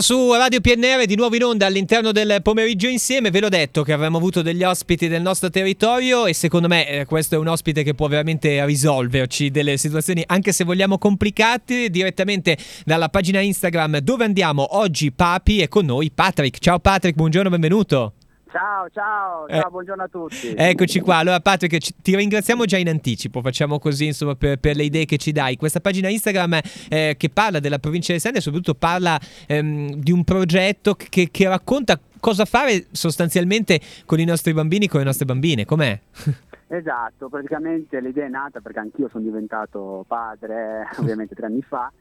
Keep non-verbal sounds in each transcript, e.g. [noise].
Su Radio PNR di nuovo in onda all'interno del pomeriggio insieme, ve l'ho detto che avremmo avuto degli ospiti del nostro territorio e secondo me eh, questo è un ospite che può veramente risolverci delle situazioni anche se vogliamo complicate direttamente dalla pagina Instagram dove andiamo oggi Papi e con noi Patrick. Ciao Patrick, buongiorno, benvenuto. Ciao, ciao, ciao, eh, buongiorno a tutti. Eccoci qua. Allora, Patrick, ti ringraziamo già in anticipo. Facciamo così, insomma, per, per le idee che ci dai. Questa pagina Instagram eh, che parla della provincia di Alessandria e soprattutto parla ehm, di un progetto che, che, racconta cosa fare sostanzialmente con i nostri bambini, con le nostre bambine. Com'è? [laughs] Esatto, praticamente l'idea è nata perché anch'io sono diventato padre, ovviamente tre anni fa.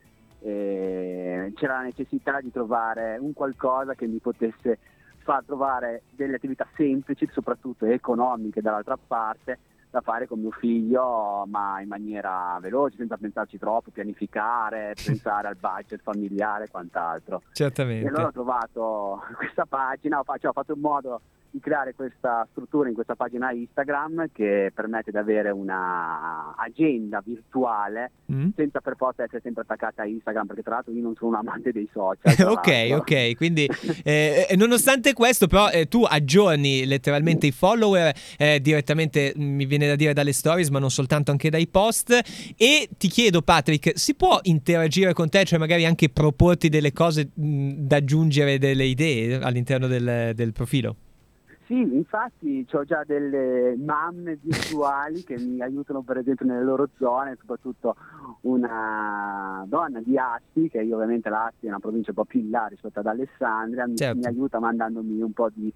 E c'era la necessità di trovare un qualcosa che mi potesse fa trovare delle attività semplici, soprattutto economiche dall'altra parte, da fare con mio figlio, ma in maniera veloce, senza pensarci troppo, pianificare, [laughs] pensare al budget familiare e quant'altro. Certamente. E allora ho trovato [laughs] questa pagina, ho fatto in modo di creare questa struttura in questa pagina Instagram che permette di avere una agenda virtuale mm. senza per forza essere sempre attaccata a Instagram perché tra l'altro io non sono un amante dei social. [laughs] ok, ok, quindi eh, eh, nonostante questo però eh, tu aggiorni letteralmente i follower eh, direttamente mm, mi viene da dire dalle stories ma non soltanto anche dai post e ti chiedo Patrick si può interagire con te cioè magari anche proporti delle cose mh, da aggiungere delle idee all'interno del, del profilo? Sì, infatti ho già delle mamme virtuali che mi aiutano per esempio nelle loro zone, soprattutto una donna di Asti, che io ovviamente l'Asti è una provincia un po' più in là rispetto ad Alessandria, certo. mi, mi aiuta mandandomi un po' di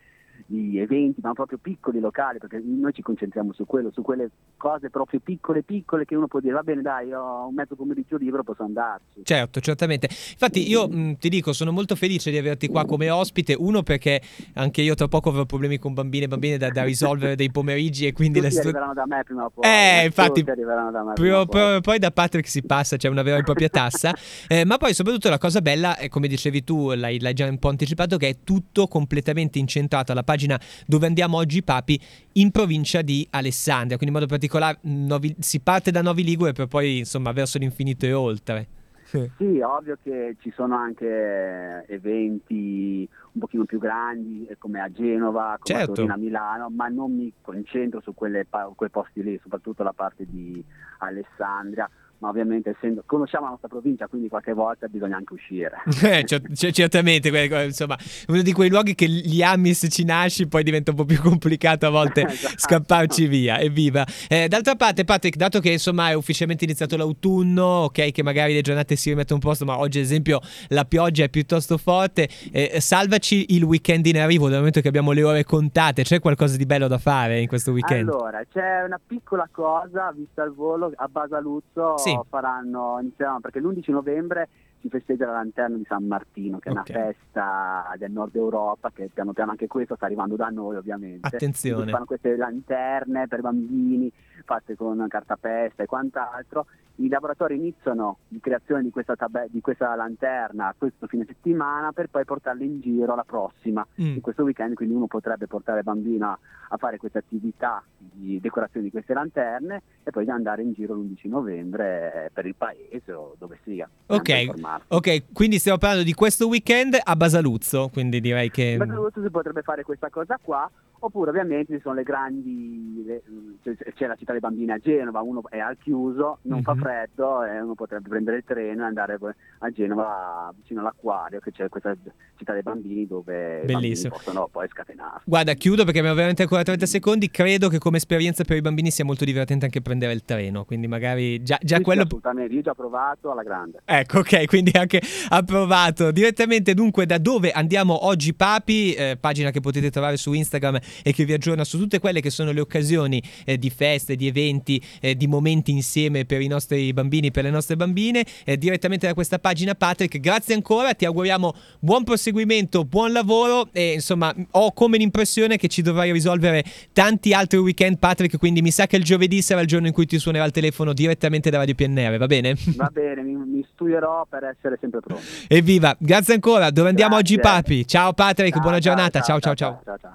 di eventi, ma proprio piccoli locali, perché noi ci concentriamo su quello, su quelle cose proprio piccole piccole che uno può dire va bene dai, ho un mezzo pomeriggio libero, posso andarci. Certo, certamente. Infatti io mh, ti dico, sono molto felice di averti qua come ospite, uno perché anche io tra poco avrò problemi con bambine e bambine da, da risolvere dei pomeriggi e quindi Tutti le stu- arriveranno da me prima o poi. Eh, infatti, da me prima poi. poi da Patrick si passa, c'è una vera e propria tassa, [laughs] eh, ma poi soprattutto la cosa bella, è, come dicevi tu, l'hai, l'hai già un po' anticipato, che è tutto completamente incentrato alla pagina dove andiamo oggi Papi in provincia di Alessandria, quindi in modo particolare Novi, si parte da Novi Ligure per poi insomma verso l'infinito e oltre. [laughs] Sì, ovvio che ci sono anche eventi un pochino più grandi come a Genova, come certo. a Torino, a Milano, ma non mi concentro su quelle, quei posti lì, soprattutto la parte di Alessandria ma ovviamente essendo, conosciamo la nostra provincia, quindi qualche volta bisogna anche uscire. [laughs] Eh, c- certamente, insomma, uno di quei luoghi che gli ami se ci nasci, poi diventa un po' più complicato a volte [laughs] esatto. scapparci via, evviva. Eh, d'altra parte, Patrick, dato che insomma è ufficialmente iniziato l'autunno, ok, che magari le giornate si rimettono un posto, ma oggi ad esempio la pioggia è piuttosto forte, eh, salvaci il weekend in arrivo, dal momento che abbiamo le ore contate, c'è qualcosa di bello da fare in questo weekend? Allora, c'è una piccola cosa, vista al volo, a Basaluzzo sì. faranno, inizieranno, perché l'11 novembre si festeggia la lanterna di San Martino, che okay. è una festa del nord Europa, che piano piano anche questo sta arrivando da noi ovviamente. Attenzione. Quindi fanno queste lanterne per bambini, fatte con cartapesta e quant'altro. I laboratori iniziano di creazione di questa, tab- di questa lanterna questo fine settimana per poi portarle in giro la prossima, mm. in questo weekend, quindi uno potrebbe portare il bambino a fare queste attività di decorazione di queste lanterne e poi andare in giro l'11 novembre per il paese o dove sia. Ok, ok, quindi stiamo parlando di questo weekend a Basaluzzo, quindi direi che... Basaluzzo si potrebbe fare questa cosa qua, oppure ovviamente ci sono le grandi, le, c'è la città dei bambini a Genova, uno è al chiuso, non mm-hmm. fa mhm. freddo e uno potrebbe prendere il treno e andare a Genova vicino all'acquario, che c'è questa città dei bambini dove Bellissimo. i possono poi scatenarsi. Guarda, chiudo perché abbiamo veramente ancora 30 secondi, credo che come esperienza per i bambini sia molto divertente anche prendere il treno, quindi magari già, già sì, quello... Sì, assolutamente, io ho già provato alla grande. Ecco, ok, quindi anche approvato. Direttamente dunque da dove andiamo oggi Papi, eh, pagina che potete trovare su Instagram e che vi aggiorna su tutte quelle che sono le occasioni eh, di feste, di eventi, eh, di momenti insieme per i nostri bambini, per le nostre bambine, eh, direttamente da questa pagina Patrick. Grazie ancora, ti auguriamo buon proseguimento, buon lavoro e insomma ho come l'impressione che ci dovrai risolvere tanti altri weekend Patrick, quindi mi sa che il giovedì sarà il giorno in cui ti suonerà il telefono direttamente da Radio PNR, va bene? Va bene, mi, mi studierò per essere sempre pronto. Evviva, grazie ancora, dove andiamo grazie. oggi Papi? Ciao Patrick, ciao, buona ciao, giornata, ciao ciao ciao. ciao. ciao